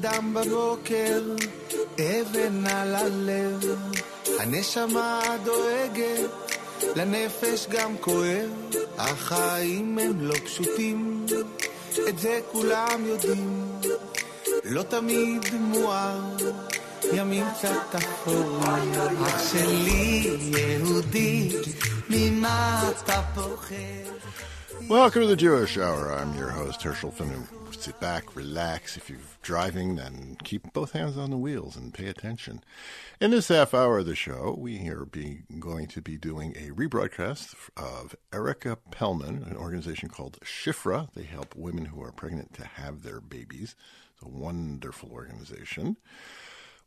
דם בבוקר, אבן על הלב, הנשמה דואגת, לנפש גם כואב, החיים הם לא פשוטים, את זה כולם יודעים, לא תמיד מואר, ימים קצת אפורים, אח שלי יהודי, ממה אתה פוחד? Welcome to the Jewish Hour. I'm your host, Herschel Finu. Sit back, relax. If you're driving, then keep both hands on the wheels and pay attention. In this half hour of the show, we are going to be doing a rebroadcast of Erica Pelman, an organization called Shifra. They help women who are pregnant to have their babies. It's a wonderful organization.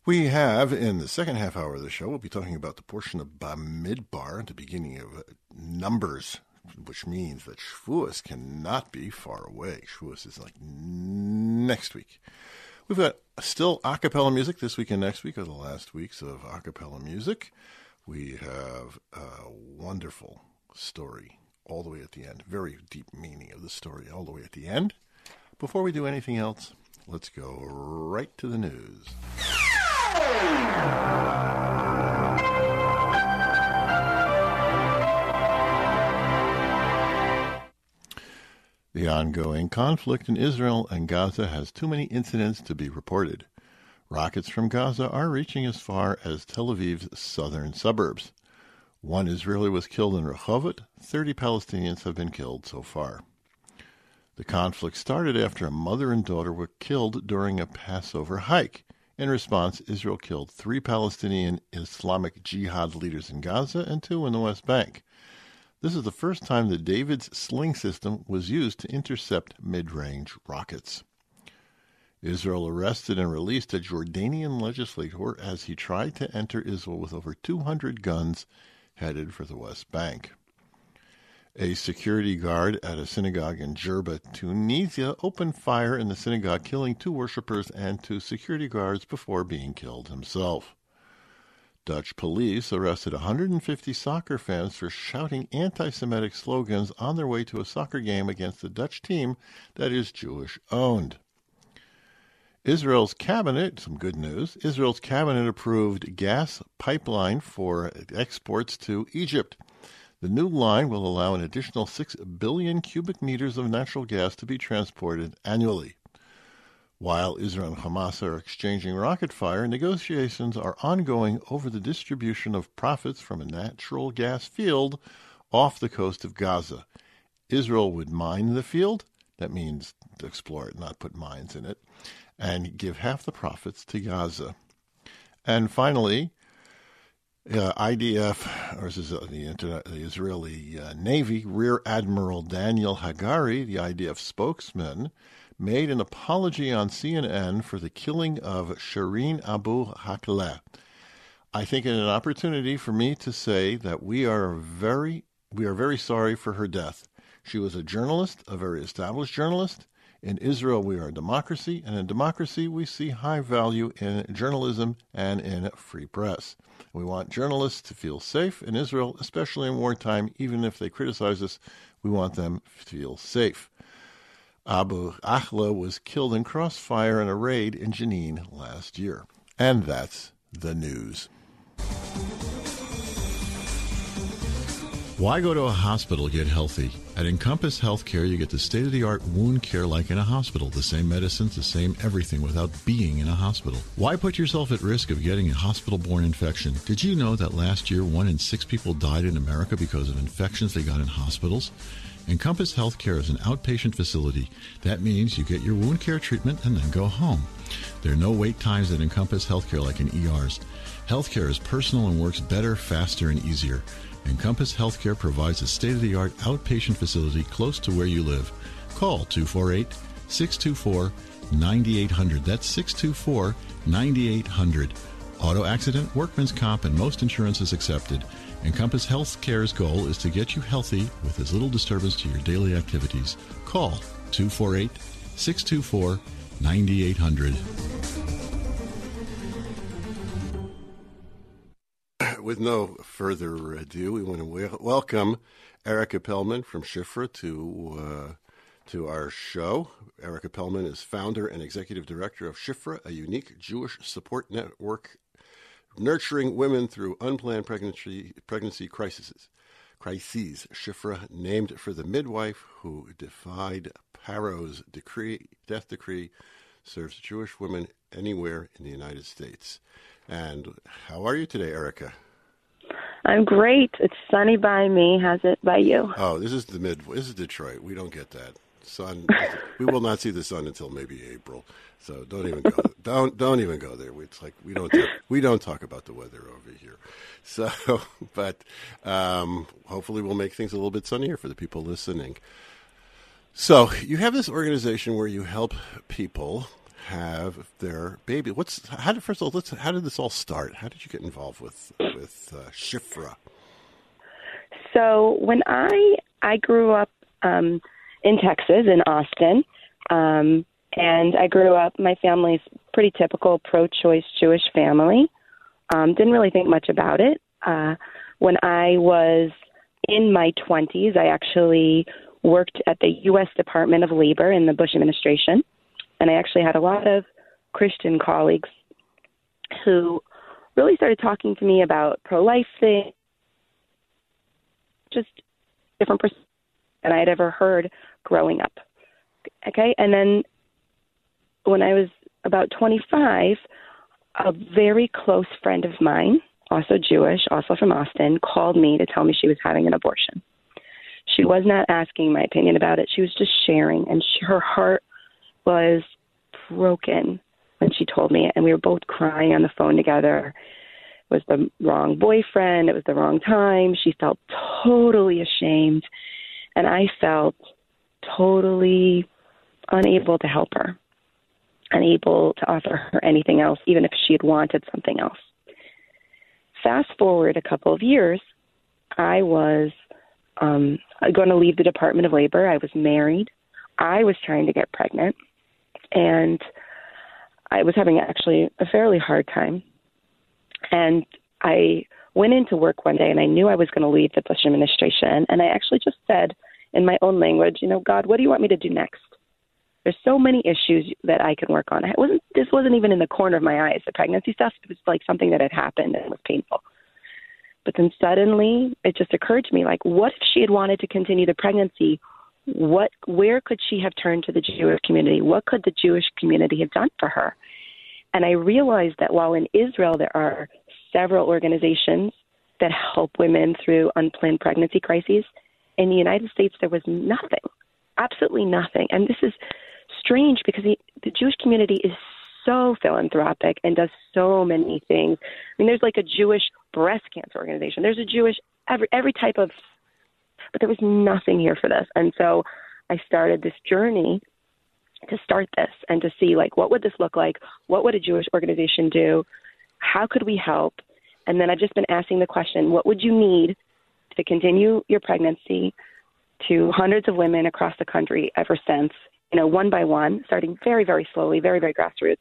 We have, in the second half hour of the show, we'll be talking about the portion of Bamidbar the beginning of Numbers which means that Shavuos cannot be far away. Shavuos is like next week. We've got still a cappella music this week and next week are the last weeks of a cappella music. We have a wonderful story all the way at the end, very deep meaning of the story all the way at the end. Before we do anything else, let's go right to the news. The ongoing conflict in Israel and Gaza has too many incidents to be reported. Rockets from Gaza are reaching as far as Tel Aviv's southern suburbs. One Israeli was killed in Rehovot. 30 Palestinians have been killed so far. The conflict started after a mother and daughter were killed during a Passover hike. In response, Israel killed three Palestinian Islamic Jihad leaders in Gaza and two in the West Bank. This is the first time that David's sling system was used to intercept mid range rockets. Israel arrested and released a Jordanian legislator as he tried to enter Israel with over 200 guns headed for the West Bank. A security guard at a synagogue in Jerba, Tunisia, opened fire in the synagogue, killing two worshippers and two security guards before being killed himself. Dutch police arrested 150 soccer fans for shouting anti Semitic slogans on their way to a soccer game against a Dutch team that is Jewish owned. Israel's cabinet, some good news, Israel's cabinet approved gas pipeline for exports to Egypt. The new line will allow an additional 6 billion cubic meters of natural gas to be transported annually. While Israel and Hamas are exchanging rocket fire, negotiations are ongoing over the distribution of profits from a natural gas field off the coast of Gaza. Israel would mine the field, that means explore it, not put mines in it, and give half the profits to Gaza. And finally, uh, IDF, or this is uh, the, Internet, the Israeli uh, Navy, Rear Admiral Daniel Hagari, the IDF spokesman, made an apology on CNN for the killing of Shireen Abu Akleh. I think it an opportunity for me to say that we are very we are very sorry for her death. She was a journalist, a very established journalist. In Israel, we are a democracy, and in democracy, we see high value in journalism and in free press. We want journalists to feel safe in Israel, especially in wartime. Even if they criticize us, we want them to feel safe. Abu Akleh was killed in crossfire in a raid in Jenin last year. And that's the news. Why go to a hospital get healthy? At Encompass Healthcare, you get the state of the art wound care like in a hospital. The same medicines, the same everything without being in a hospital. Why put yourself at risk of getting a hospital borne infection? Did you know that last year one in six people died in America because of infections they got in hospitals? Encompass Healthcare is an outpatient facility. That means you get your wound care treatment and then go home. There are no wait times at Encompass Healthcare like in ERs. Healthcare is personal and works better, faster, and easier. Encompass Healthcare provides a state of the art outpatient facility close to where you live. Call 248 624 9800. That's 624 9800. Auto accident, workman's comp, and most insurances accepted. Encompass Healthcare's goal is to get you healthy with as little disturbance to your daily activities. Call 248 624 9800. With no further ado, we want to welcome Erica Pelman from Shifra to uh, to our show. Erica Pelman is founder and executive director of Shifra, a unique Jewish support network nurturing women through unplanned pregnancy pregnancy crises. Crises. Shifra, named for the midwife who defied Paro's decree, death decree, serves Jewish women anywhere in the United States. And how are you today, Erica? I'm great. It's sunny by me. How's it by you? Oh, this is the mid. This is Detroit. We don't get that sun. we will not see the sun until maybe April. So don't even go. don't don't even go there. It's like we don't talk, we don't talk about the weather over here. So, but um, hopefully we'll make things a little bit sunnier for the people listening. So you have this organization where you help people have their baby. What's how did first of all? Let's how did this all start? How did you get involved with with uh, Shifra? So when I I grew up um, in Texas in Austin. Um, and I grew up, my family's pretty typical pro choice Jewish family. Um, didn't really think much about it. Uh, when I was in my 20s, I actually worked at the U.S. Department of Labor in the Bush administration. And I actually had a lot of Christian colleagues who really started talking to me about pro life things, just different perspectives than I had ever heard growing up. Okay. And then when I was about 25, a very close friend of mine, also Jewish, also from Austin, called me to tell me she was having an abortion. She was not asking my opinion about it. She was just sharing, and she, her heart was broken when she told me. And we were both crying on the phone together. It was the wrong boyfriend. It was the wrong time. She felt totally ashamed. And I felt totally unable to help her unable to offer her anything else, even if she had wanted something else. Fast forward a couple of years, I was um, going to leave the Department of Labor. I was married. I was trying to get pregnant, and I was having actually a fairly hard time. And I went into work one day, and I knew I was going to leave the Bush administration. And I actually just said, in my own language, you know, God, what do you want me to do next? There's so many issues that I can work on. It wasn't this wasn't even in the corner of my eyes. The pregnancy stuff it was like something that had happened and was painful. But then suddenly it just occurred to me like what if she had wanted to continue the pregnancy? What where could she have turned to the Jewish community? What could the Jewish community have done for her? And I realized that while in Israel there are several organizations that help women through unplanned pregnancy crises, in the United States there was nothing. Absolutely nothing. And this is strange because the, the Jewish community is so philanthropic and does so many things. I mean, there's like a Jewish breast cancer organization. There's a Jewish every every type of, but there was nothing here for this. And so I started this journey to start this and to see like what would this look like? What would a Jewish organization do? How could we help? And then I've just been asking the question, what would you need to continue your pregnancy to hundreds of women across the country ever since? you know, one by one, starting very, very slowly, very, very grassroots.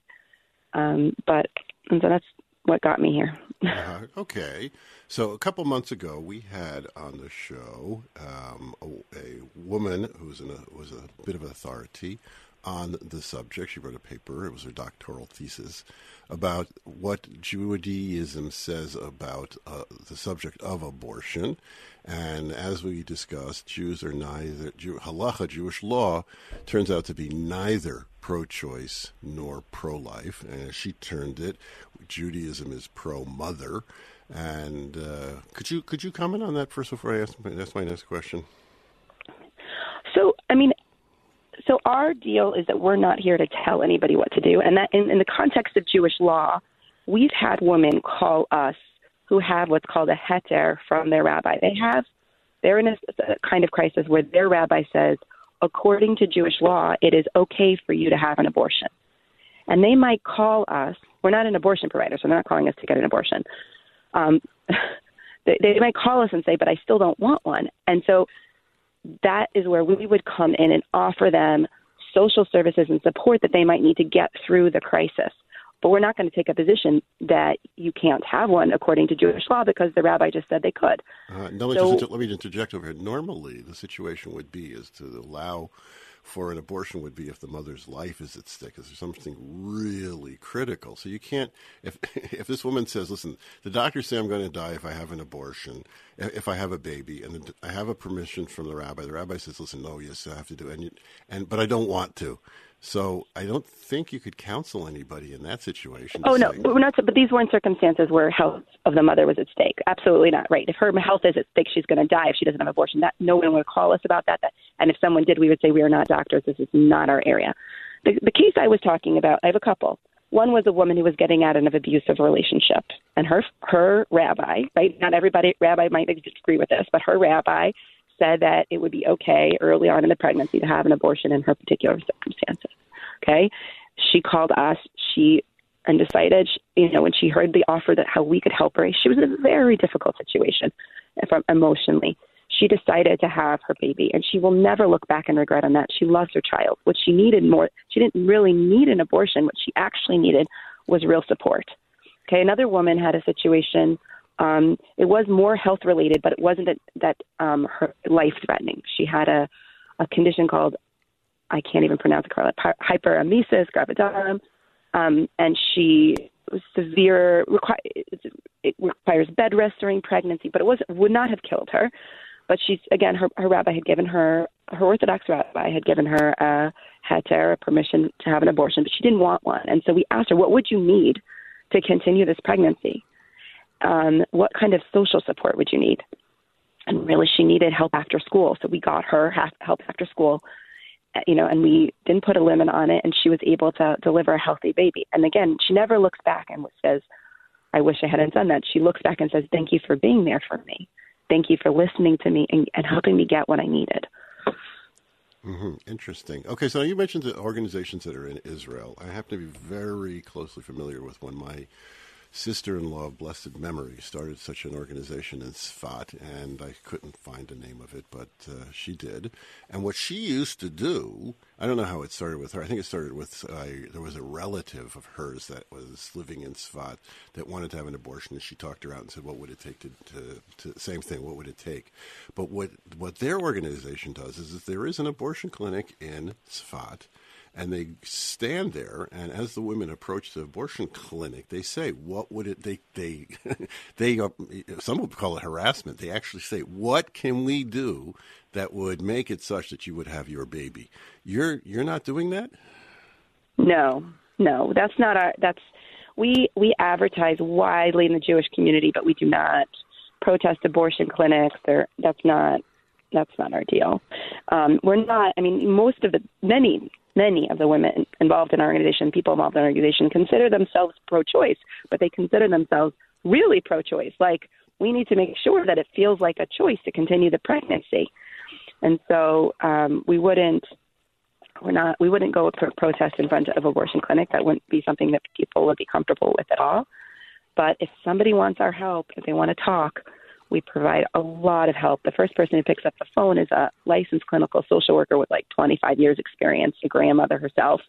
Um, but and so that's what got me here. uh, okay. So a couple months ago, we had on the show um, a, a, woman who was, a, was a bit of an authority on the subject. She wrote a paper, it was her doctoral thesis, about what Judaism says about uh, the subject of abortion. And as we discussed, Jews are neither, Jew, halacha, Jewish law, turns out to be neither pro choice nor pro life. And as she turned it, Judaism is pro mother. And uh, could you could you comment on that first before I ask, ask my next question? So, I mean, so our deal is that we're not here to tell anybody what to do, and that in, in the context of Jewish law, we've had women call us who have what's called a heter from their rabbi. They have they're in a, a kind of crisis where their rabbi says, according to Jewish law, it is okay for you to have an abortion, and they might call us. We're not an abortion provider, so they're not calling us to get an abortion. Um, they, they might call us and say, "But I still don't want one," and so that is where we would come in and offer them social services and support that they might need to get through the crisis. But we're not going to take a position that you can't have one according to Jewish law because the rabbi just said they could. Uh, no, so, let me interject over here. Normally, the situation would be is to allow for an abortion would be if the mother's life is at stake. Is there something really critical? So you can't. If if this woman says, "Listen, the doctors say I'm going to die if I have an abortion, if I have a baby, and I have a permission from the rabbi," the rabbi says, "Listen, no, yes, I have to do it, and you, and but I don't want to." So I don't think you could counsel anybody in that situation. Oh no, we're not. But these weren't circumstances where health of the mother was at stake. Absolutely not. Right. If her health is at stake, she's going to die if she doesn't have abortion. That no one would call us about that. that. And if someone did, we would say we are not doctors. This is not our area. The, the case I was talking about, I have a couple. One was a woman who was getting out of an abusive relationship, and her her rabbi, right? Not everybody rabbi might agree with this, but her rabbi said that it would be okay early on in the pregnancy to have an abortion in her particular circumstances. Okay. She called us. She and decided, you know, when she heard the offer that how we could help her, she was in a very difficult situation from emotionally. She decided to have her baby, and she will never look back and regret on that. She loves her child. What she needed more, she didn't really need an abortion. What she actually needed was real support. Okay, another woman had a situation um, it was more health related, but it wasn't that, that um, her life threatening. She had a, a condition called I can't even pronounce it correctly, hyperemesis gravidarum, um, and she was severe. Requi- it requires bed rest during pregnancy, but it was would not have killed her. But she's again, her, her rabbi had given her, her Orthodox rabbi had given her a heter, permission to have an abortion, but she didn't want one. And so we asked her, "What would you need to continue this pregnancy?" Um, what kind of social support would you need? And really, she needed help after school. So we got her help after school, uh, you know, and we didn't put a limit on it, and she was able to deliver a healthy baby. And again, she never looks back and says, I wish I hadn't done that. She looks back and says, Thank you for being there for me. Thank you for listening to me and, and helping me get what I needed. Mm-hmm. Interesting. Okay, so you mentioned the organizations that are in Israel. I happen to be very closely familiar with one. My sister-in-law of blessed memory started such an organization in Sfat, and I couldn't find the name of it, but uh, she did. And what she used to do, I don't know how it started with her. I think it started with uh, there was a relative of hers that was living in Sfat that wanted to have an abortion, and she talked her out and said, "What would it take to, to, to same thing? What would it take?" But what what their organization does is, is there is an abortion clinic in Sfat and they stand there and as the women approach the abortion clinic they say what would it they they they uh, some would call it harassment. They actually say what can we do that would make it such that you would have your baby? You're you're not doing that? No. No. That's not our that's we we advertise widely in the jewish community but we do not protest abortion clinics. There that's not that's not our deal. Um, we're not. I mean, most of the many many of the women involved in our organization, people involved in our organization, consider themselves pro-choice, but they consider themselves really pro-choice. Like we need to make sure that it feels like a choice to continue the pregnancy, and so um, we wouldn't. We're not. We wouldn't go pro- protest in front of abortion clinic. That wouldn't be something that people would be comfortable with at all. But if somebody wants our help, if they want to talk, We provide a lot of help. The first person who picks up the phone is a licensed clinical social worker with like 25 years experience, a grandmother herself,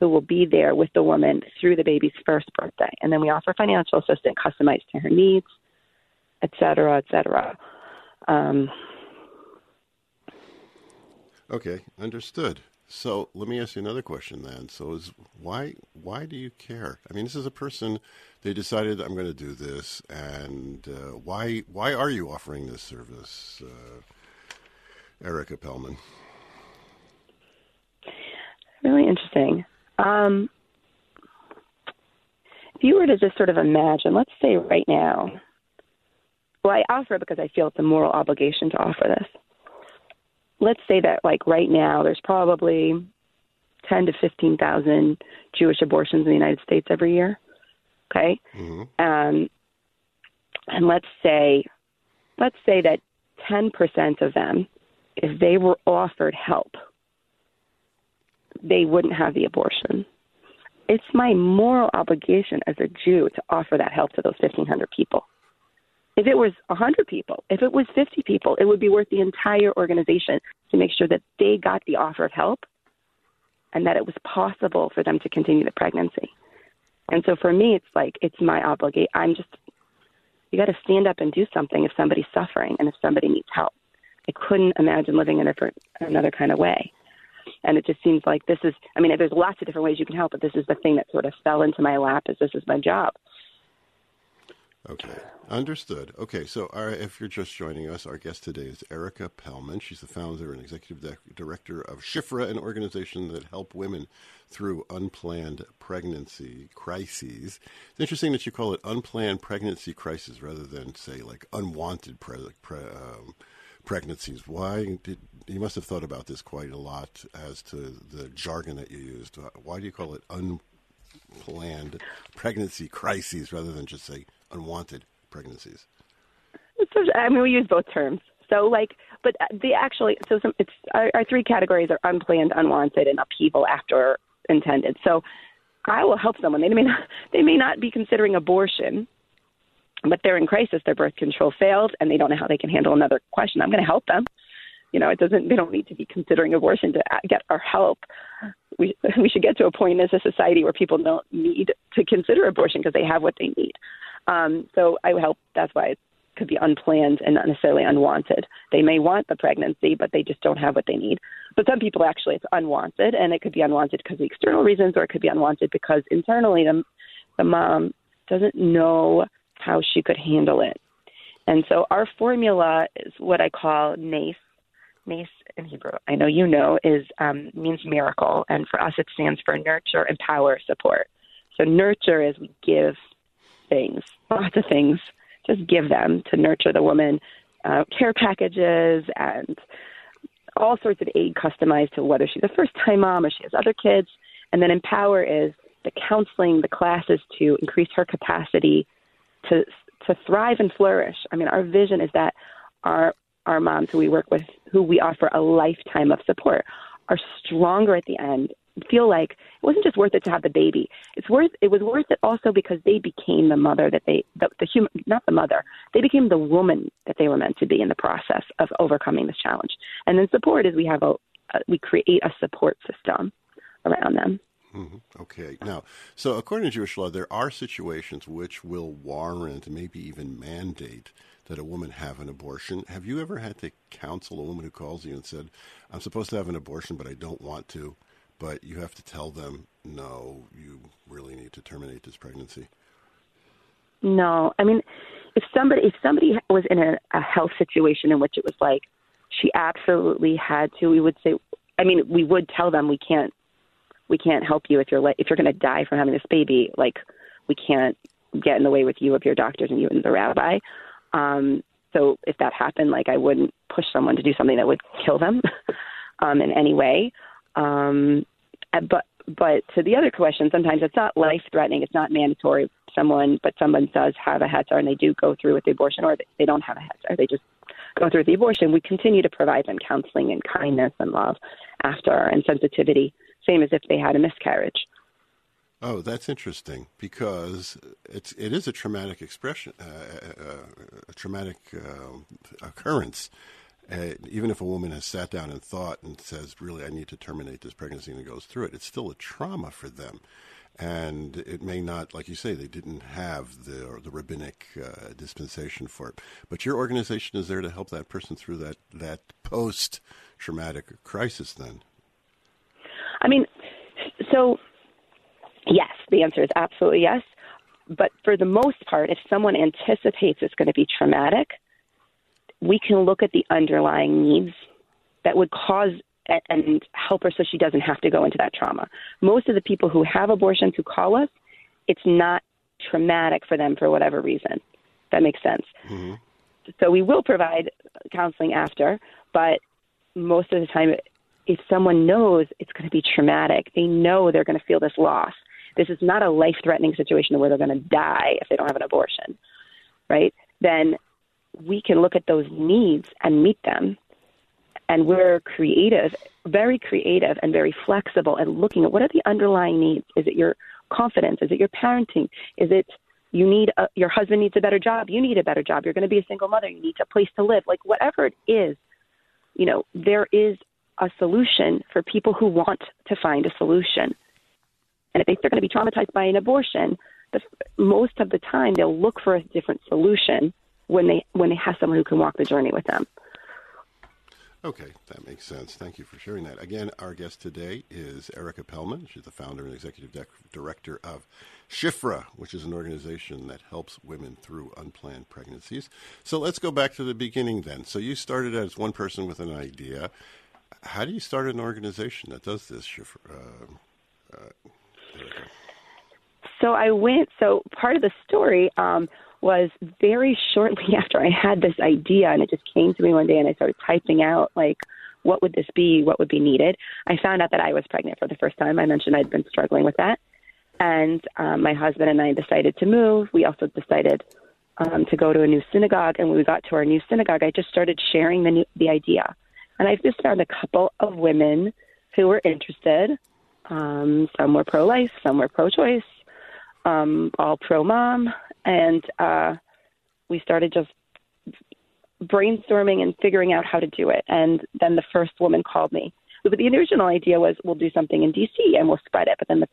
who will be there with the woman through the baby's first birthday. And then we offer financial assistance customized to her needs, et cetera, et cetera. Um, okay, understood. So let me ask you another question then. So is why why do you care? I mean, this is a person they decided I'm going to do this, and uh, why why are you offering this service, uh, Erica Pelman? Really interesting. Um, if you were to just sort of imagine, let's say right now, well, I offer it because I feel it's a moral obligation to offer this let's say that like right now there's probably 10 to 15,000 Jewish abortions in the United States every year. Okay? Mm-hmm. Um, and let's say let's say that 10% of them if they were offered help they wouldn't have the abortion. It's my moral obligation as a Jew to offer that help to those 1500 people. If it was 100 people, if it was 50 people, it would be worth the entire organization to make sure that they got the offer of help and that it was possible for them to continue the pregnancy. And so for me, it's like, it's my obligation. I'm just, you got to stand up and do something if somebody's suffering and if somebody needs help. I couldn't imagine living in a different, another kind of way. And it just seems like this is, I mean, there's lots of different ways you can help, but this is the thing that sort of fell into my lap as this is my job. Okay, understood. Okay, so our, if you're just joining us, our guest today is Erica Pelman. She's the founder and executive director of Shifra, an organization that help women through unplanned pregnancy crises. It's interesting that you call it unplanned pregnancy crisis rather than say like unwanted pre- pre- um, pregnancies. Why did you must have thought about this quite a lot as to the jargon that you used? Why do you call it unplanned pregnancy crises rather than just say unwanted pregnancies? I mean, we use both terms. So, like, but the actually, so some, it's our, our three categories are unplanned, unwanted, and upheaval after intended. So, I will help someone. They may not, they may not be considering abortion, but they're in crisis. Their birth control failed, and they don't know how they can handle another question. I'm going to help them. You know, it doesn't. They don't need to be considering abortion to uh, get our help. We we should get to a point as a society where people don't need to consider abortion because they have what they need. Um, so I help. That's why it could be unplanned and not necessarily unwanted. They may want the pregnancy, but they just don't have what they need. But some people actually it's unwanted, and it could be unwanted because of external reasons, or it could be unwanted because internally the the mom doesn't know how she could handle it. And so our formula is what I call NES. NES in Hebrew, I know you know, is um, means miracle, and for us it stands for nurture, empower, support. So nurture is we give things, lots of things. Just give them to nurture the woman, uh, care packages and all sorts of aid customized to whether she's a first time mom or she has other kids. And then empower is the counseling, the classes to increase her capacity to to thrive and flourish. I mean, our vision is that our our moms who we work with, who we offer a lifetime of support, are stronger at the end feel like it wasn't just worth it to have the baby. It's worth it was worth it also because they became the mother that they the, the human not the mother. They became the woman that they were meant to be in the process of overcoming this challenge. And then support is we have a, a we create a support system around them. Mm-hmm. Okay. Now, so according to Jewish law, there are situations which will warrant, maybe even mandate, that a woman have an abortion. Have you ever had to counsel a woman who calls you and said, "I'm supposed to have an abortion, but I don't want to"? But you have to tell them, no, you really need to terminate this pregnancy. No, I mean, if somebody if somebody was in a, a health situation in which it was like she absolutely had to, we would say, I mean, we would tell them we can't we can't help you if you're if you're going to die from having this baby. Like, we can't get in the way with you of your doctors and you and the rabbi. Um, so if that happened, like I wouldn't push someone to do something that would kill them um, in any way. Um, uh, but but to the other question, sometimes it's not life threatening. It's not mandatory. Someone, but someone does have a heter and they do go through with the abortion, or they don't have a heter. They just go through the abortion. We continue to provide them counseling and kindness and love after and sensitivity, same as if they had a miscarriage. Oh, that's interesting because it's it is a traumatic expression, uh, uh, a traumatic uh, occurrence. Uh, even if a woman has sat down and thought and says, "Really, I need to terminate this pregnancy," and goes through it, it's still a trauma for them, and it may not, like you say, they didn't have the the rabbinic uh, dispensation for it. But your organization is there to help that person through that that post traumatic crisis. Then, I mean, so Yes, the answer is absolutely yes. But for the most part, if someone anticipates it's going to be traumatic, we can look at the underlying needs that would cause and help her so she doesn't have to go into that trauma. Most of the people who have abortions who call us, it's not traumatic for them for whatever reason. That makes sense. Mm-hmm. So we will provide counseling after, but most of the time, if someone knows it's going to be traumatic, they know they're going to feel this loss. This is not a life threatening situation where they're going to die if they don't have an abortion, right? Then we can look at those needs and meet them. And we're creative, very creative and very flexible and looking at what are the underlying needs. Is it your confidence? Is it your parenting? Is it you need a, your husband needs a better job? You need a better job. You're going to be a single mother. You need a place to live. Like whatever it is, you know, there is a solution for people who want to find a solution. And if they're going to be traumatized by an abortion, the, most of the time they'll look for a different solution when they when they have someone who can walk the journey with them. Okay, that makes sense. Thank you for sharing that. Again, our guest today is Erica Pelman. She's the founder and executive de- director of Shifra, which is an organization that helps women through unplanned pregnancies. So let's go back to the beginning then. So you started as one person with an idea. How do you start an organization that does this, Shifra? Uh, uh, so I went. So part of the story um, was very shortly after I had this idea, and it just came to me one day, and I started typing out like, what would this be? What would be needed? I found out that I was pregnant for the first time. I mentioned I'd been struggling with that, and um, my husband and I decided to move. We also decided um, to go to a new synagogue, and when we got to our new synagogue, I just started sharing the new, the idea, and I just found a couple of women who were interested. Um, some were pro life, some were pro choice, um, all pro mom. And uh, we started just brainstorming and figuring out how to do it. And then the first woman called me. But the original idea was we'll do something in DC and we'll spread it. But then the,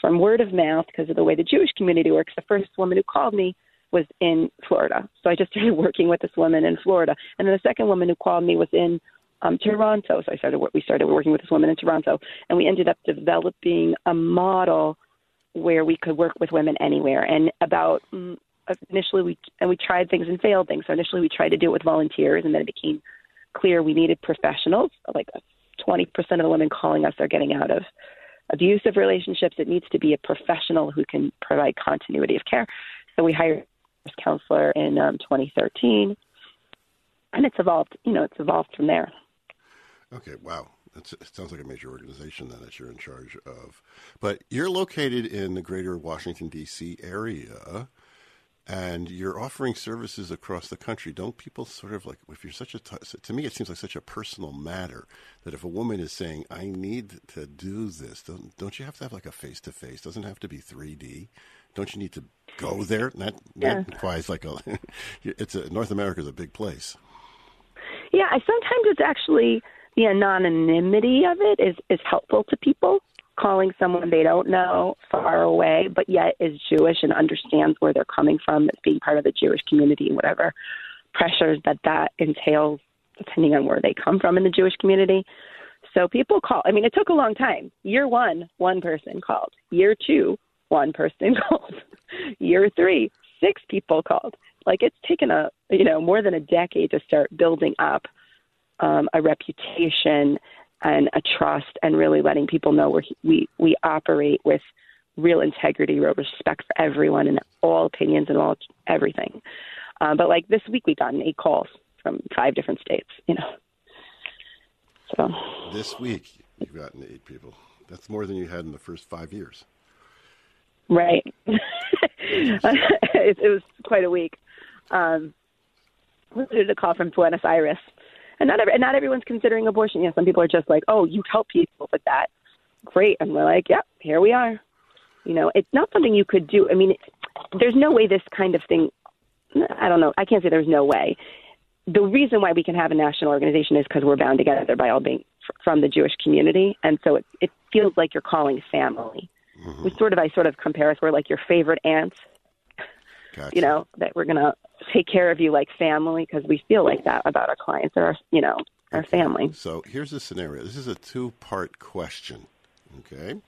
from word of mouth, because of the way the Jewish community works, the first woman who called me was in Florida. So I just started working with this woman in Florida. And then the second woman who called me was in um, Toronto. So I started we started working with this woman in Toronto, and we ended up developing a model where we could work with women anywhere. And about mm, initially we and we tried things and failed things. So initially we tried to do it with volunteers, and then it became clear we needed professionals. Like 20% of the women calling us are getting out of abusive relationships. It needs to be a professional who can provide continuity of care. So we hired a counselor in um, 2013, and it's evolved. You know, it's evolved from there. Okay, wow. It sounds like a major organization then that you're in charge of. But you're located in the greater Washington, D.C. area, and you're offering services across the country. Don't people sort of like, if you're such a, t- to me, it seems like such a personal matter that if a woman is saying, I need to do this, don't, don't you have to have like a face to face? Doesn't have to be 3D. Don't you need to go there? That, that yeah. requires like a, it's a, North America is a big place. Yeah, I sometimes it's actually the anonymity of it is is helpful to people. Calling someone they don't know far away but yet is jewish and understands where they're coming from as being part of the jewish community and whatever pressures that that entails depending on where they come from in the jewish community. So people call i mean it took a long time. Year one one person called. Year two one person called. Year three six people called. Like it's taken a you know more than a decade to start building up um, a reputation and a trust, and really letting people know we we we operate with real integrity, real respect for everyone and all opinions and all everything. Um, but like this week, we've gotten eight calls from five different states. You know, so this week you've gotten eight people. That's more than you had in the first five years. Right. it, it was quite a week. Um, we did a call from Buenos Aires and not every, and not everyone's considering abortion. Yeah, some people are just like, oh, you help people with that. Great, and we're like, yep, yeah, here we are. You know, it's not something you could do. I mean, there's no way this kind of thing. I don't know. I can't say there's no way. The reason why we can have a national organization is because we're bound together by all being from the Jewish community, and so it it feels like you're calling family. Mm-hmm. We sort of I sort of compare us. We're like your favorite aunts. Gotcha. You know that we're gonna take care of you like family because we feel like that about our clients or our you know our okay. family. So here's the scenario. This is a two part question. Okay,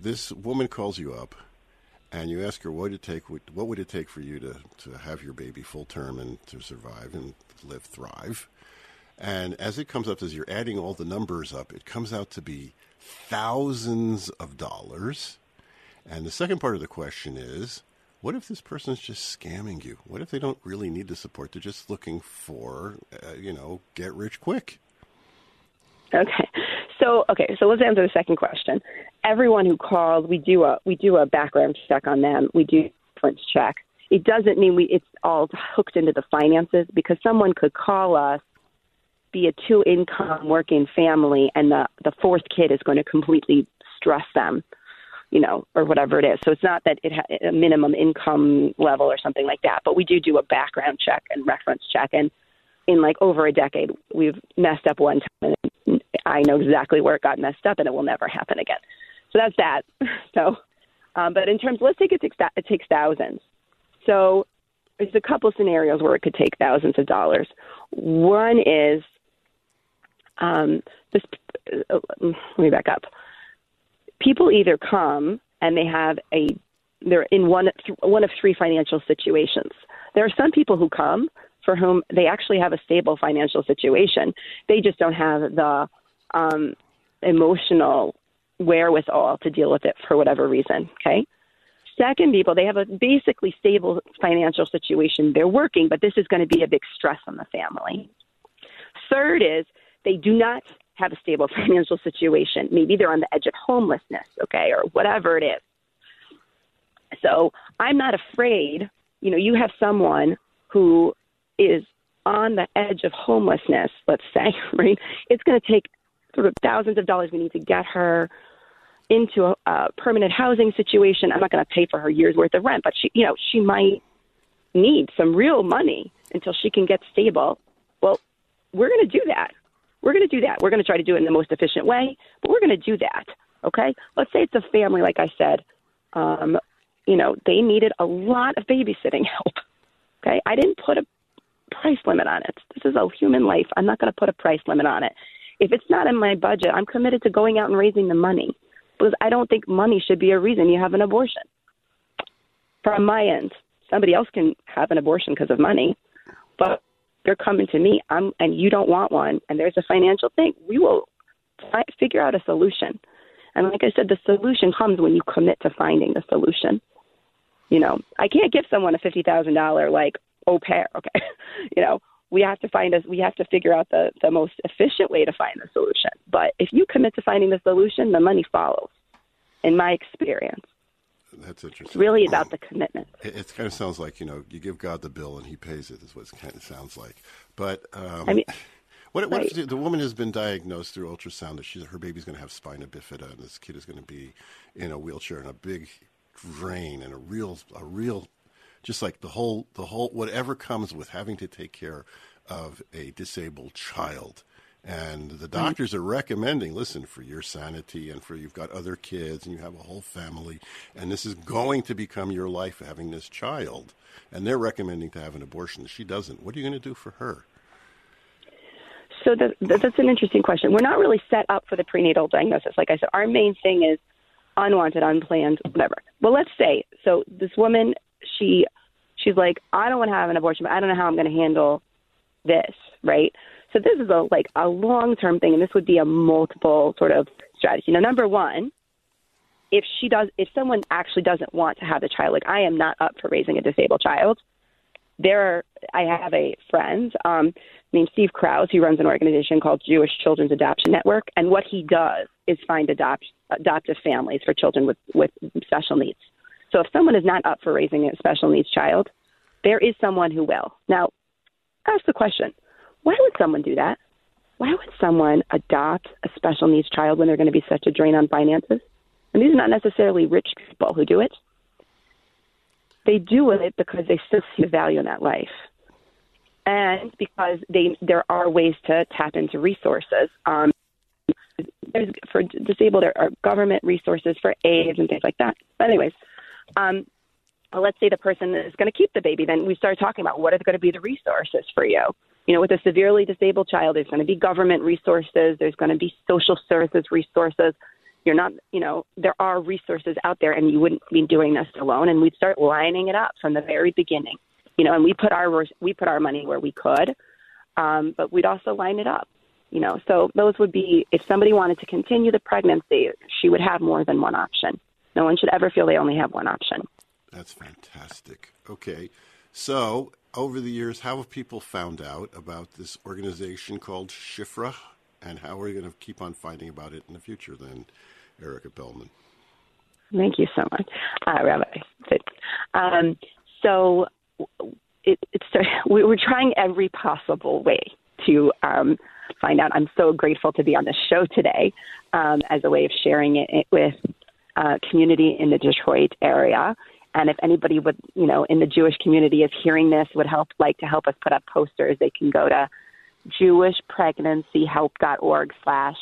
this woman calls you up and you ask her what would it take what would it take for you to, to have your baby full term and to survive and live thrive and as it comes up as you're adding all the numbers up it comes out to be thousands of dollars and the second part of the question is what if this person is just scamming you what if they don't really need the support they're just looking for uh, you know get rich quick okay so okay, so let's answer the second question. Everyone who calls, we do a we do a background check on them. We do reference check. It doesn't mean we it's all hooked into the finances because someone could call us, be a two income working family, and the the fourth kid is going to completely stress them, you know, or whatever it is. So it's not that it ha- a minimum income level or something like that. But we do do a background check and reference check and in like over a decade, we've messed up one time, and I know exactly where it got messed up, and it will never happen again. So that's that. So, um, but in terms, let's take it takes it takes thousands. So there's a couple scenarios where it could take thousands of dollars. One is um, this. Uh, let me back up. People either come and they have a they're in one one of three financial situations. There are some people who come for whom they actually have a stable financial situation. They just don't have the um, emotional wherewithal to deal with it for whatever reason. Okay. Second, people, they have a basically stable financial situation. They're working, but this is going to be a big stress on the family. Third is they do not have a stable financial situation. Maybe they're on the edge of homelessness, okay, or whatever it is. So I'm not afraid. You know, you have someone who is on the edge of homelessness, let's say, right? It's going to take sort of thousands of dollars. We need to get her into a, a permanent housing situation. I'm not going to pay for her year's worth of rent, but she, you know, she might need some real money until she can get stable. Well, we're going to do that. We're going to do that. We're going to try to do it in the most efficient way, but we're going to do that. Okay. Let's say it's a family, like I said. Um, you know, they needed a lot of babysitting help. Okay. I didn't put a price limit on it. This is a human life. I'm not going to put a price limit on it. If it's not in my budget, I'm committed to going out and raising the money because I don't think money should be a reason you have an abortion. From my end, somebody else can have an abortion because of money, but they're coming to me, I'm, and you don't want one, and there's a financial thing. We will fi- figure out a solution. And like I said, the solution comes when you commit to finding the solution. You know, I can't give someone a fifty thousand dollar like au pair. Okay, you know, we have to find us. We have to figure out the the most efficient way to find the solution. But if you commit to finding the solution, the money follows. In my experience. That's interesting. It's really about the commitment. It, it, kind of sounds like you know you give God the bill and He pays it. Is what it kind of sounds like. But um, I mean, what, what right. if the woman has been diagnosed through ultrasound that she's, her baby's going to have spina bifida and this kid is going to be in a wheelchair and a big drain and a real a real just like the whole the whole whatever comes with having to take care of a disabled child. And the mm-hmm. doctors are recommending, listen, for your sanity and for you've got other kids and you have a whole family, and this is going to become your life having this child. And they're recommending to have an abortion. She doesn't. What are you going to do for her? So the, the, that's an interesting question. We're not really set up for the prenatal diagnosis. Like I said, our main thing is unwanted, unplanned, whatever. Well, let's say so. This woman she she's like, I don't want to have an abortion, but I don't know how I'm going to handle this, right? So this is a like a long term thing, and this would be a multiple sort of strategy. Now, number one, if she does, if someone actually doesn't want to have a child, like I am not up for raising a disabled child. There, are, I have a friend um, named Steve Krausz who runs an organization called Jewish Children's Adoption Network, and what he does is find adopt, adoptive families for children with with special needs. So if someone is not up for raising a special needs child, there is someone who will. Now, ask the question why would someone do that? Why would someone adopt a special needs child when they're going to be such a drain on finances? and these are not necessarily rich people who do it. They do it because they still see the value in that life, and because they there are ways to tap into resources. Um, there's, for disabled, there are government resources for AIDS and things like that. But anyways, um, well, let's say the person is going to keep the baby, then we start talking about what are going to be the resources for you. You know, with a severely disabled child, there's going to be government resources, there's going to be social services resources. You're not, you know, there are resources out there, and you wouldn't be doing this alone. And we'd start lining it up from the very beginning, you know. And we put our we put our money where we could, um, but we'd also line it up, you know. So those would be if somebody wanted to continue the pregnancy, she would have more than one option. No one should ever feel they only have one option. That's fantastic. Okay. So, over the years, how have people found out about this organization called Shifra? And how are you going to keep on finding about it in the future, then, Erica Pelman? Thank you so much, uh, Rabbi. Um, so, it, it's we are trying every possible way to um, find out. I'm so grateful to be on the show today um, as a way of sharing it with uh, community in the Detroit area. And if anybody would, you know, in the Jewish community is hearing this, would help like to help us put up posters, they can go to jewishpregnancyhelp.org slash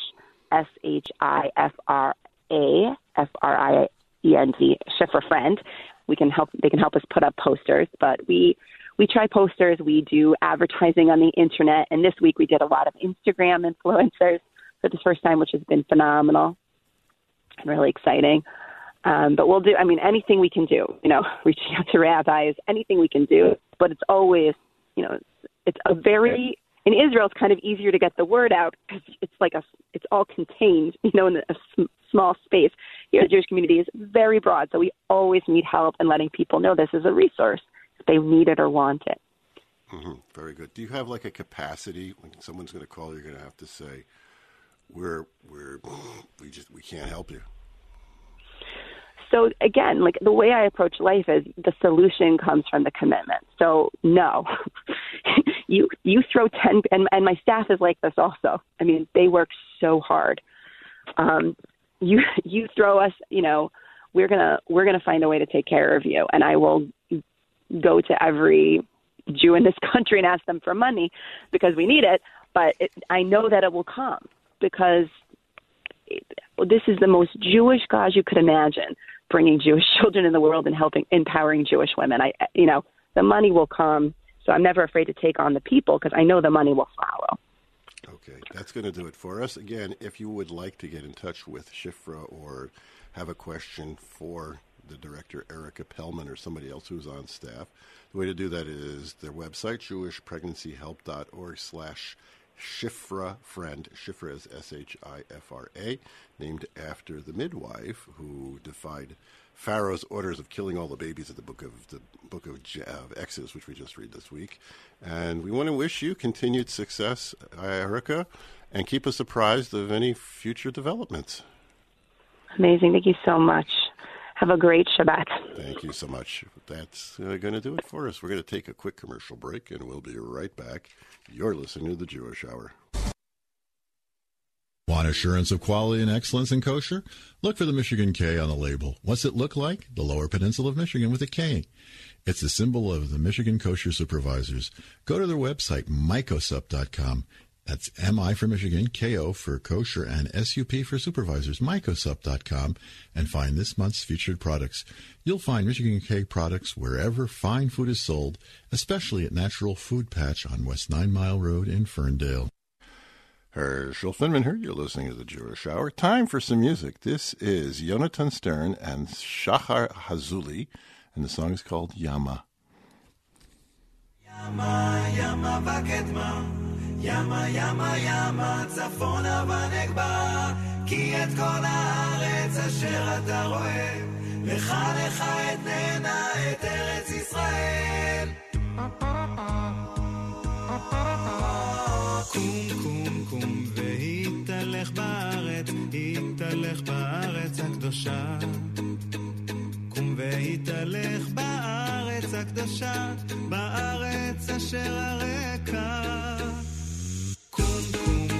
S H I F R A F R I E N T Shifra friend. We can help they can help us put up posters, but we we try posters, we do advertising on the internet, and this week we did a lot of Instagram influencers for the first time, which has been phenomenal and really exciting. Um, but we'll do, I mean, anything we can do, you know, reaching out to rabbis, anything we can do. But it's always, you know, it's a very, in Israel, it's kind of easier to get the word out because it's like a, it's all contained, you know, in a sm- small space. Here, the Jewish community is very broad, so we always need help in letting people know this is a resource if they need it or want it. Mm-hmm. Very good. Do you have like a capacity when someone's going to call? You're going to have to say, "We're we're we just we can't help you." So again, like the way I approach life is the solution comes from the commitment. So no, you you throw ten, and and my staff is like this also. I mean, they work so hard. Um, you you throw us, you know, we're gonna we're gonna find a way to take care of you, and I will go to every Jew in this country and ask them for money because we need it. But it, I know that it will come because this is the most Jewish cause you could imagine bringing Jewish children in the world and helping empowering Jewish women. I, you know, the money will come, so I'm never afraid to take on the people because I know the money will follow. Okay, that's going to do it for us. Again, if you would like to get in touch with Shifra or have a question for the director Erica Pelman or somebody else who's on staff, the way to do that is their website, jewishpregnancyhelp.org slash Shifra friend. Shifra is S H I F R A, named after the midwife who defied Pharaoh's orders of killing all the babies in the book of the book of, of Exodus, which we just read this week. And we want to wish you continued success, Erica, and keep us apprised of any future developments. Amazing. Thank you so much. Have a great Shabbat. Thank you so much. That's uh, going to do it for us. We're going to take a quick commercial break, and we'll be right back. You're listening to the Jewish Hour. Want assurance of quality and excellence in kosher? Look for the Michigan K on the label. What's it look like? The Lower Peninsula of Michigan with a K. It's the symbol of the Michigan Kosher Supervisors. Go to their website, mikosup.com. That's MI for Michigan, KO for kosher, and SUP for supervisors, mikosup.com, and find this month's featured products. You'll find Michigan K products wherever fine food is sold, especially at Natural Food Patch on West Nine Mile Road in Ferndale. Herschel Finman here. You're listening to the Jewish Hour. Time for some music. This is Yonatan Stern and Shachar Hazuli, and the song is called Yama. Yama, Yama, ימה ימה ימה צפונה ונגבה כי את כל הארץ אשר אתה רואה לך לך אתננה את ארץ ישראל. קום קום קום והתהלך בארץ התהלך בארץ הקדושה. קום והתהלך בארץ הקדושה בארץ אשר הרקע come.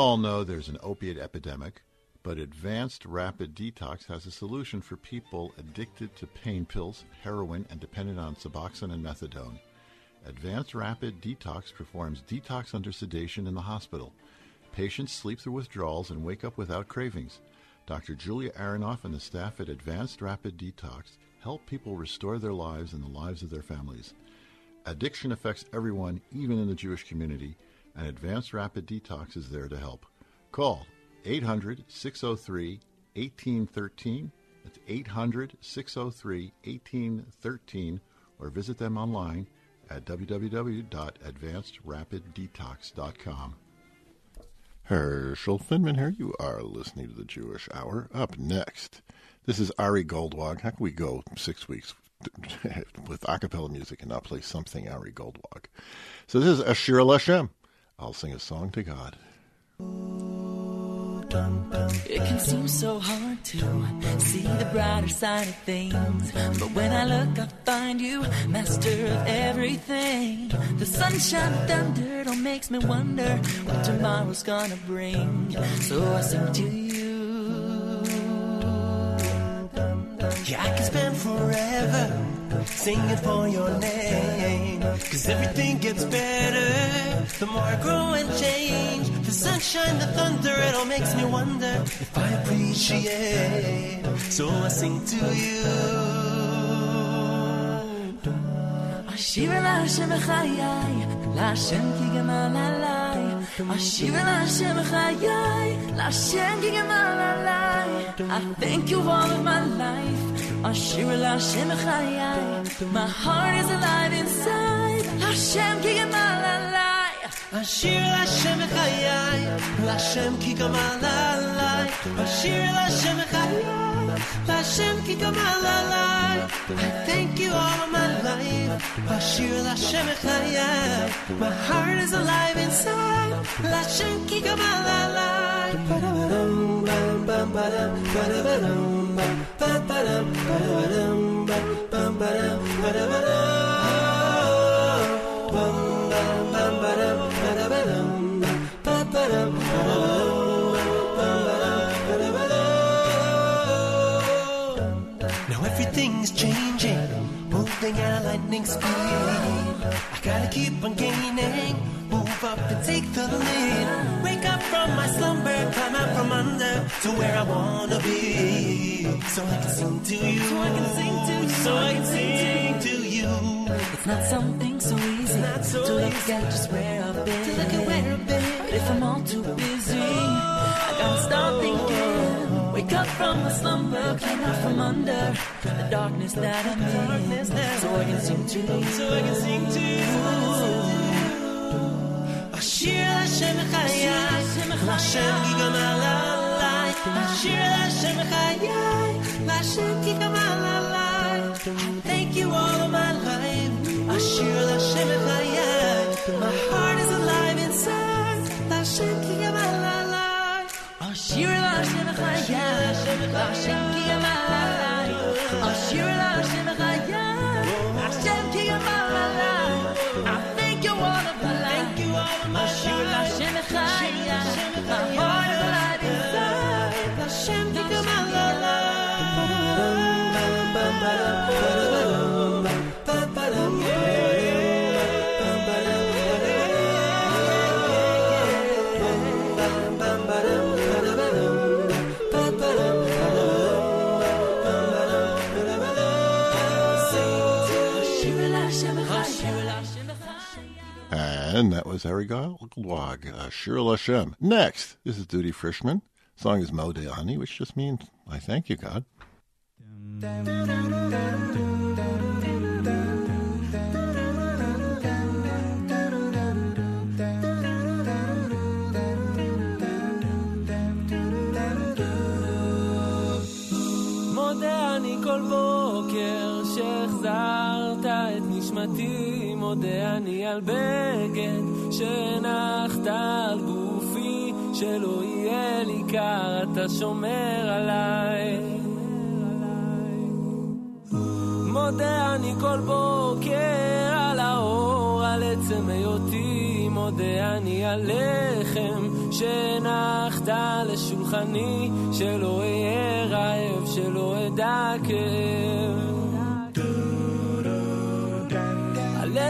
All know there's an opiate epidemic, but Advanced Rapid Detox has a solution for people addicted to pain pills, heroin, and dependent on Suboxone and methadone. Advanced Rapid Detox performs detox under sedation in the hospital. Patients sleep through withdrawals and wake up without cravings. Dr. Julia Aronoff and the staff at Advanced Rapid Detox help people restore their lives and the lives of their families. Addiction affects everyone, even in the Jewish community, and Advanced Rapid Detox is there to help. Call 800 603 1813. That's 800 603 1813, or visit them online at www.advancedrapiddetox.com. Herschel Finman here. You are listening to the Jewish Hour. Up next, this is Ari Goldwag. How can we go six weeks with a cappella music and not play something Ari Goldwag? So this is Ashir Lashem. I'll sing a song to God. It can seem so hard to see the brighter side of things. But when I look, I find you, master of everything. The sunshine, thunder, it all makes me wonder what tomorrow's gonna bring. So I sing to you. Yeah, I can spend forever singing for your name. Cause everything gets better the more I grow and change. The sunshine, the thunder, it all makes me wonder if I appreciate. So I sing to you. אשיר אל השם בחיי, להשם כי גמל עליי. אשיר אל השם בחיי, להשם כי גמל עליי. I thank you all of my life. אשיר אל השם בחיי, my heart is alive inside. להשם כי גמל עליי. השיר להשם בחיי, להשם כי גמל עליי. השיר להשם בחיי, להשם כי גמל עליי. I thank you all of my life. השיר להשם בחיי, my heart is alive inside. להשם כי גמל עליי. ba-da-ba-dum, bam, bam, ba-dum, ba-da-ba-dum, bam, bam, ba-da-ba-dum, bam, bam, ba-dum, moving at a lightning speed. I gotta keep on gaining, move up and take the lead. Wake up from my slumber, climb out from under to where I wanna be. So I can sing to you, so I can sing to you, so I can sing to you. It's not something so easy not so to look easy. at just where I've been. To look at where I've been. But if I'm all too busy, I gotta start thinking Wake up from the slumber, climb out from under the darkness that I'm in. So I can sing to you. So I can sing to you. השיר להשם בחיי, להשם כי גמל עליי. Ashir Hashem Chayai, Hashem ki kamal alai. I thank you all of my life. Ashir Hashem Chayai, my heart is alive inside. Hashem ki kamal alai. Ashir Hashem Chayai, Hashem ki kamal alai. Ashir Hashem Chayai, Hashem ki kamal alai. I thank you all of my life. Ashir Hashem Chayai, my heart is alive inside. Hashem ki kamal And that was Harry Goldwag, uh, Shir Hashem. Next, this is Duty Frischman. song is Modeani, which just means I thank you, God. מודה אני כל בוקר שהחזרת את נשמתי, מודה אני על בגד שהנחת על גופי, שלא יהיה לי קר, אתה שומר עליי. מודה אני כל בוקר על האור, על עצם היותי, מודה אני על לחם שהנחת לשולחני, שלא אהיה רעב, שלא אדע כאב.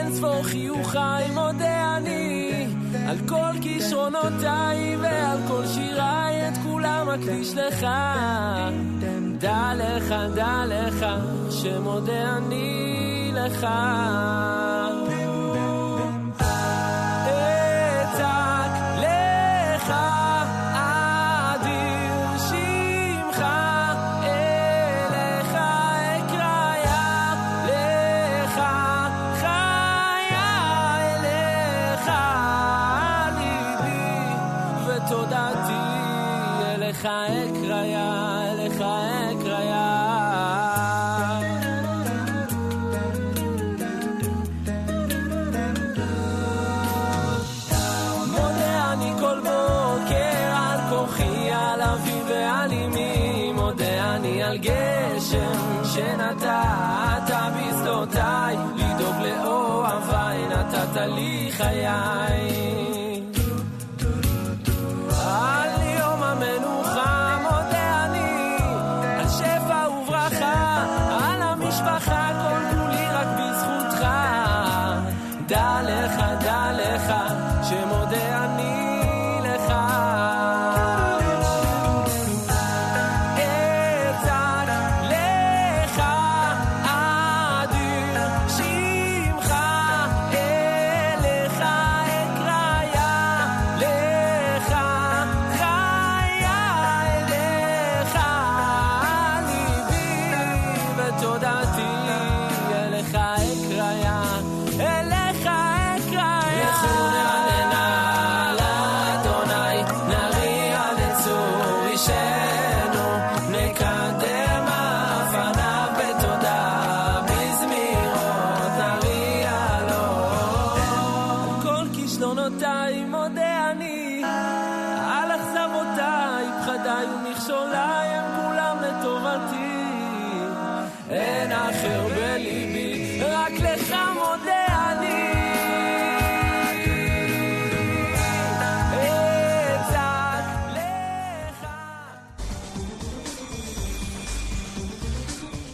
אין ספור חיוכיי מודה אני, על כל כישרונותיי ועל כל שיריי את כולם אקדיש לך. דע לך, דע לך, שמודה אני לך.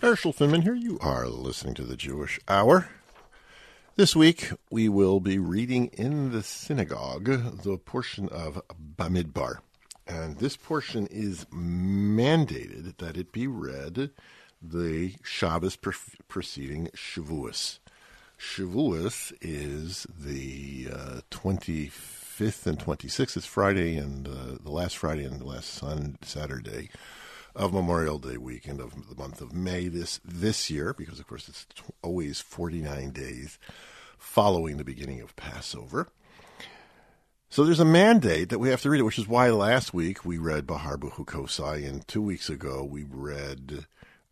Herschel Finman here. You are listening to the Jewish Hour. This week, we will be reading in the synagogue the portion of Bamidbar. And this portion is mandated that it be read the Shabbos pre- preceding Shavuos. Shavuos is the uh, 25th and 26th. It's Friday and uh, the last Friday and the last sun, Saturday of Memorial Day weekend of the month of May this this year, because of course it's always 49 days following the beginning of Passover. So there's a mandate that we have to read it, which is why last week we read Behar Bechukosai, and two weeks ago we read,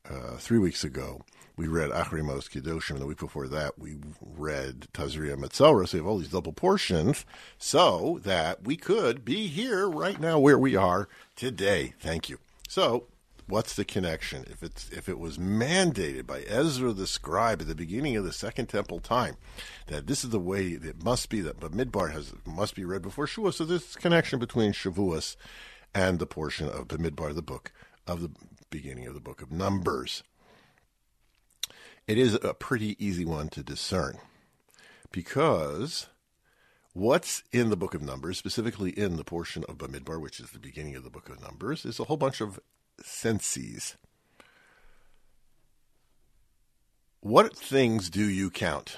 uh, three weeks ago, we read Achrimos Kiddoshim, and the week before that we read Tazria Metzora. So we have all these double portions so that we could be here right now where we are today. Thank you. So what's the connection? If it's if it was mandated by Ezra the scribe at the beginning of the Second Temple time, that this is the way it must be that, Bamidbar has must be read before Shavuos. So this connection between Shavuos and the portion of the Midbar, the book of the beginning of the book of Numbers. It is a pretty easy one to discern because what's in the book of Numbers, specifically in the portion of Bamidbar, which is the beginning of the book of Numbers, is a whole bunch of senses. What things do you count?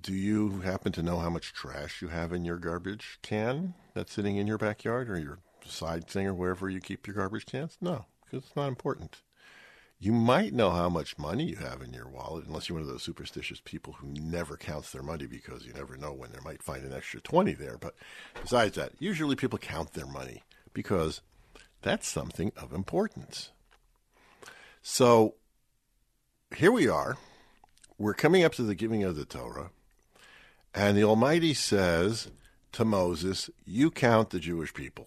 Do you happen to know how much trash you have in your garbage can that's sitting in your backyard or your side thing or wherever you keep your garbage cans? No, because it's not important. You might know how much money you have in your wallet, unless you're one of those superstitious people who never counts their money because you never know when they might find an extra 20 there. But besides that, usually people count their money because that's something of importance. So here we are. We're coming up to the giving of the Torah, and the Almighty says to Moses, You count the Jewish people.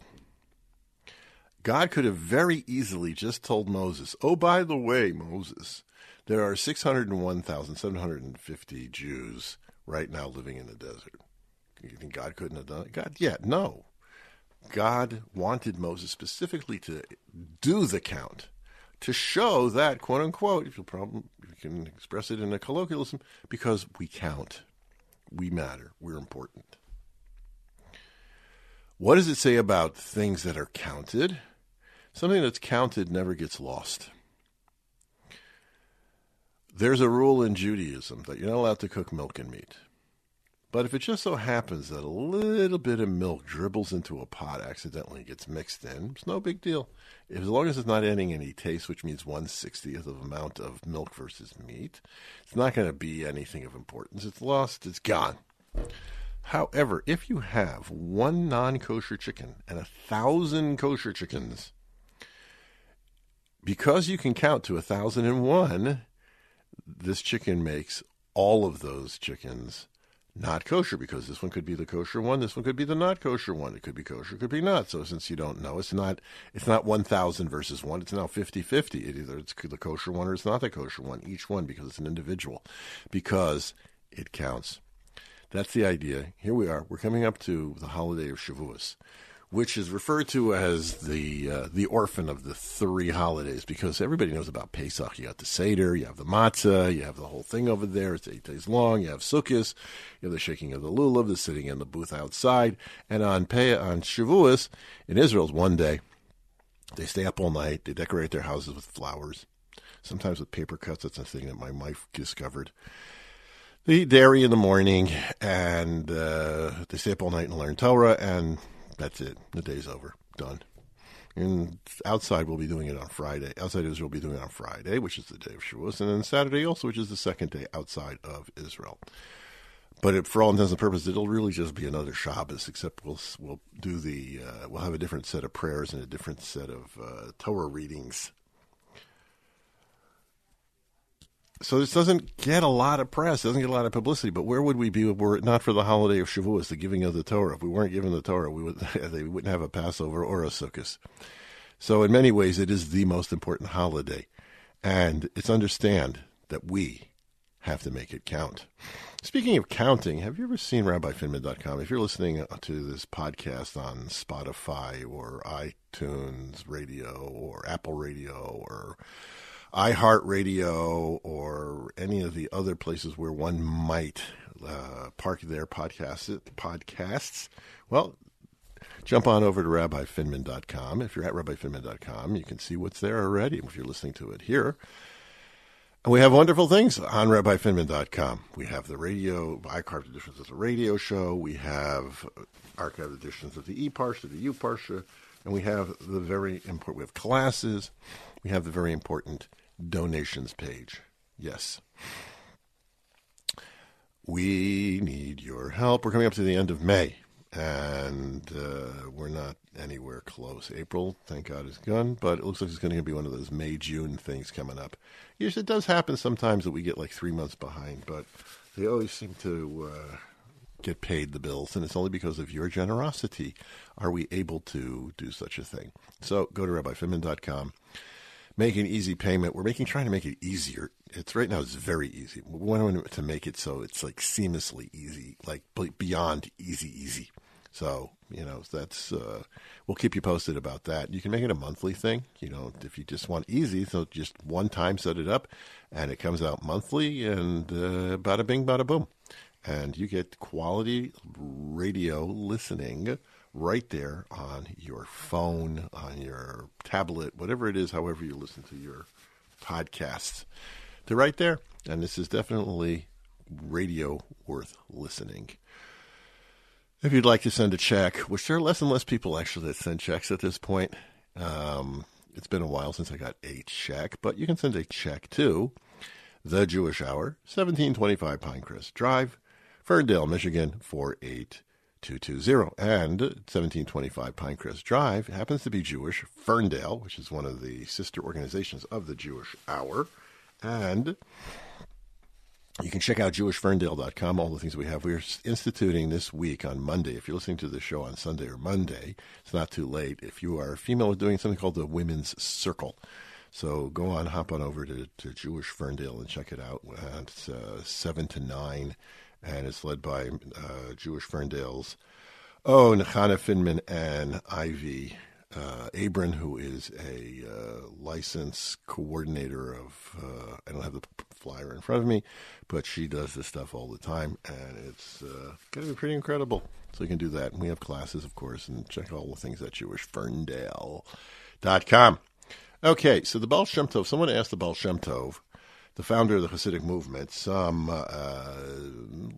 God could have very easily just told Moses, Oh, by the way, Moses, there are 601,750 Jews right now living in the desert. You think God couldn't have done it? God, yeah, no. God wanted Moses specifically to do the count, to show that, quote unquote, if you problem, you can express it in a colloquialism, because we count. We matter. We're important. What does it say about things that are counted? Something that's counted never gets lost. There's a rule in Judaism that you're not allowed to cook milk and meat. But if it just so happens that a little bit of milk dribbles into a pot accidentally gets mixed in, it's no big deal. As long as it's not adding any taste, which means one sixtieth of amount of milk versus meat, it's not going to be anything of importance. It's lost, it's gone. However, if you have one non kosher chicken and a thousand kosher chickens, because you can count to a thousand and one, this chicken makes all of those chickens not kosher because this one could be the kosher one, this one could be the not kosher one. It could be kosher, could be not. So since you don't know, it's not it's not 1000 versus 1, it's now 50-50. It either it's the kosher one or it's not the kosher one, each one because it's an individual because it counts. That's the idea. Here we are. We're coming up to the holiday of Shavuos which is referred to as the uh, the orphan of the three holidays, because everybody knows about Pesach. You got the Seder, you have the matzah, you have the whole thing over there. It's eight days long. You have Sukkot, you have the shaking of the lulav, the sitting in the booth outside, and on Pe- on Shavuos in Israel, it's one day. They stay up all night. They decorate their houses with flowers, sometimes with paper cuts. That's a thing that my wife discovered. They eat dairy in the morning, and uh, they stay up all night and learn Torah, and that's it. The day's over. Done. And outside, we'll be doing it on Friday. Outside Israel, we'll be doing it on Friday, which is the day of Shavuos, and then Saturday also, which is the second day outside of Israel. But it, for all intents and purposes, it'll really just be another Shabbos, except we'll we'll do the uh, we'll have a different set of prayers and a different set of uh, Torah readings. So this doesn't get a lot of press, doesn't get a lot of publicity. But where would we be were it not for the holiday of Shavuos, the giving of the Torah? If we weren't given the Torah, we would they wouldn't have a Passover or a Sukkot. So, in many ways, it is the most important holiday. And it's understand that we have to make it count. Speaking of counting, have you ever seen RabbiFinman.com? If you're listening to this podcast on Spotify or iTunes Radio or Apple Radio or iHeartRadio or any of the other places where one might uh, park their podcasts, podcasts, well, jump on over to rabbifinman.com. If you're at rabbifinman.com, you can see what's there already if you're listening to it here. And we have wonderful things on rabbifinman.com. We have the radio, archived editions of the radio show. We have archived editions of the e-parsha, the u-parsha, and we have the very important, we have classes. We have the very important donations page. Yes. We need your help. We're coming up to the end of May, and uh, we're not anywhere close. April, thank God, is gone, but it looks like it's going to be one of those May June things coming up. Yes, it does happen sometimes that we get like three months behind, but they always seem to uh, get paid the bills, and it's only because of your generosity are we able to do such a thing. So go to rabbifinman.com. Make an easy payment. We're making trying to make it easier. It's right now. It's very easy. We want to make it so it's like seamlessly easy, like beyond easy, easy. So you know that's uh, we'll keep you posted about that. You can make it a monthly thing. You know, if you just want easy, so just one time set it up, and it comes out monthly, and uh, bada bing, bada boom, and you get quality radio listening right there on your phone, on your tablet, whatever it is, however you listen to your podcasts. They're right there, and this is definitely radio worth listening. If you'd like to send a check, which there are less and less people actually that send checks at this point, um, it's been a while since I got a check, but you can send a check to The Jewish Hour, 1725 Pinecrest Drive, Ferndale, Michigan, 48220. And 1725 Pinecrest Drive happens to be Jewish Ferndale, which is one of the sister organizations of The Jewish Hour. And you can check out jewishferndale.com, all the things we have. We're instituting this week on Monday. If you're listening to the show on Sunday or Monday, it's not too late. If you are a female, we're doing something called the Women's Circle. So go on, hop on over to, to Jewish Ferndale and check it out. It's uh, 7 to 9, and it's led by uh, Jewish Ferndale's Oh, Nechana Finman and Ivy uh, Abram, who is a uh, license coordinator of, uh, I don't have the flyer in front of me, but she does this stuff all the time, and it's uh, going to be pretty incredible. So you can do that. And we have classes, of course, and check all the things at jewishferndale.com. Okay, so the Baal Shem Tov, someone asked the Baal Shem Tov, the founder of the Hasidic movement, some, uh,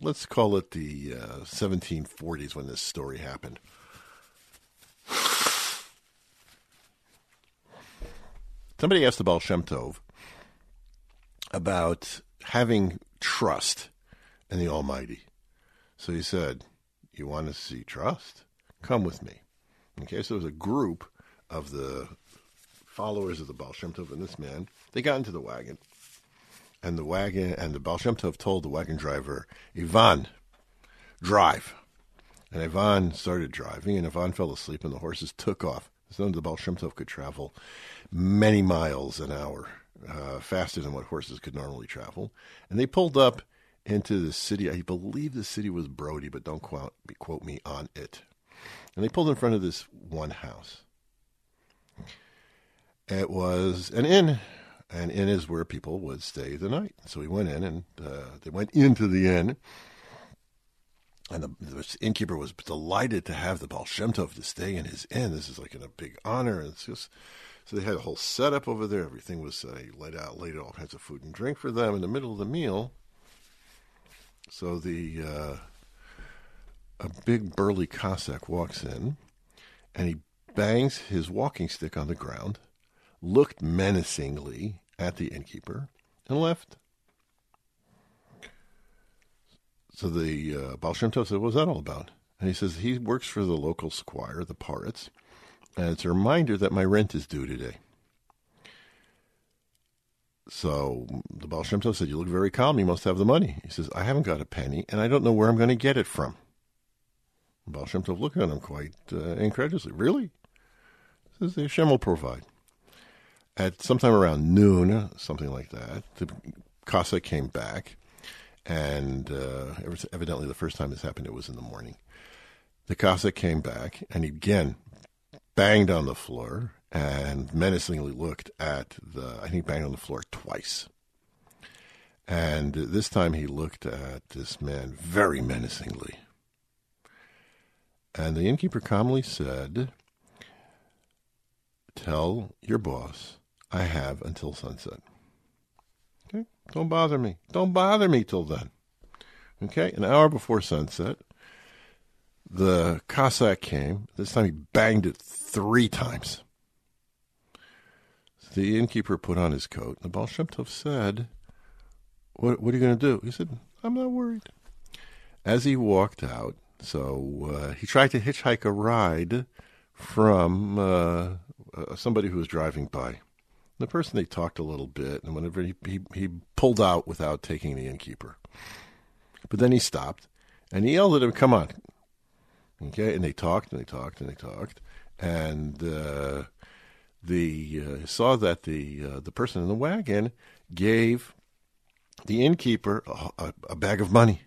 let's call it the 1740s when this story happened. Somebody asked the Baal Shem Tov about having trust in the Almighty. So he said, You want to see trust? Come with me. Okay, so there was a group of the followers of the Baal Shem Tov and this man. They got into the wagon. And the wagon and the Baal Shem Tov told the wagon driver, Ivan, drive. And Ivan started driving, and Ivan fell asleep, and the horses took off. So the Baal Shem Tov could travel many miles an hour, uh, faster than what horses could normally travel. And they pulled up into the city. I believe the city was Brody, but don't quote, quote me on it. And they pulled in front of this one house. It was an inn. An inn is where people would stay the night. So we went in, and uh, they went into the inn. And the, the, innkeeper was delighted to have the Baal Shem Tov to stay in his inn. This is like a big honor. And it's just so they had a whole setup over there. Everything was uh, laid out, laid all kinds of food and drink for them in the middle of the meal. So the uh, a big burly Cossack walks in, and he bangs his walking stick on the ground, looked menacingly at the innkeeper, and left. So the uh, Baal Shem Tov said, "What was that all about?" And he says he works for the local squire, the Poritz, and it's a reminder that my rent is due today. So the Baal Shem Tov said, You look very calm. You must have the money. He says, I haven't got a penny, and I don't know where I'm going to get it from. The Baal Shem Tov looked at him quite uh, incredulously. Really? Says the Hashem will provide. At sometime around noon, something like that, the Cossack came back, and uh, evidently the first time this happened, it was in the morning. The Cossack came back, and he again banged on the floor and menacingly looked at the. I think banged on the floor twice. And this time he looked at this man very menacingly. And the innkeeper calmly said, Tell your boss I have until sunset. Okay? Don't bother me. Don't bother me till then. Okay? An hour before sunset, the Cossack came. This time he banged it three times. The innkeeper put on his coat. The Baal Shem Tov said, what, what are you going to do? He said, I'm not worried. As he walked out, so uh, he tried to hitchhike a ride from uh, uh, somebody who was driving by. The person they talked a little bit, and whenever he, he he pulled out without taking the innkeeper, but then he stopped and he yelled at him, "Come on!" Okay, and they talked and they talked and they talked, and uh, the uh, saw that the uh, the person in the wagon gave the innkeeper a, a, a bag of money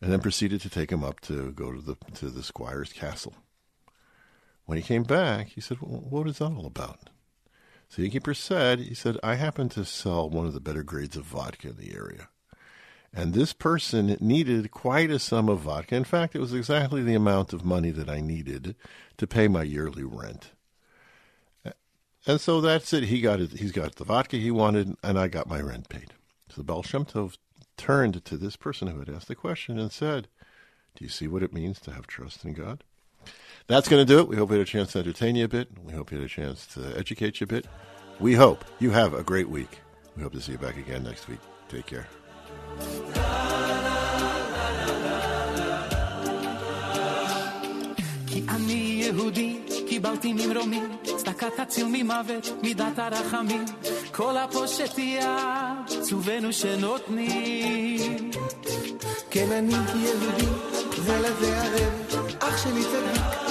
and then proceeded to take him up to go to the to the squire's castle. When he came back, he said, well, "What is that all about?" The innkeeper said, "He said I happen to sell one of the better grades of vodka in the area, and this person needed quite a sum of vodka. In fact, it was exactly the amount of money that I needed to pay my yearly rent." And so that's it. He got it. He's got the vodka he wanted, and I got my rent paid. So the Baal Shem Tov turned to this person who had asked the question and said, "Do you see what it means to have trust in God?" That's going to do it. We hope we had a chance to entertain you a bit. We hope you had a chance to educate you a bit. We hope you have a great week. We hope to see you back again next week. Take care. כי אני יהודי, קיבלתי ממרומים, צדקה תציל ממוות, מידת הרחמים. כל הפושט יהיה, צובנו שנותנים. כן אני יהודי, ולזה ערב, אח שלי צדיק,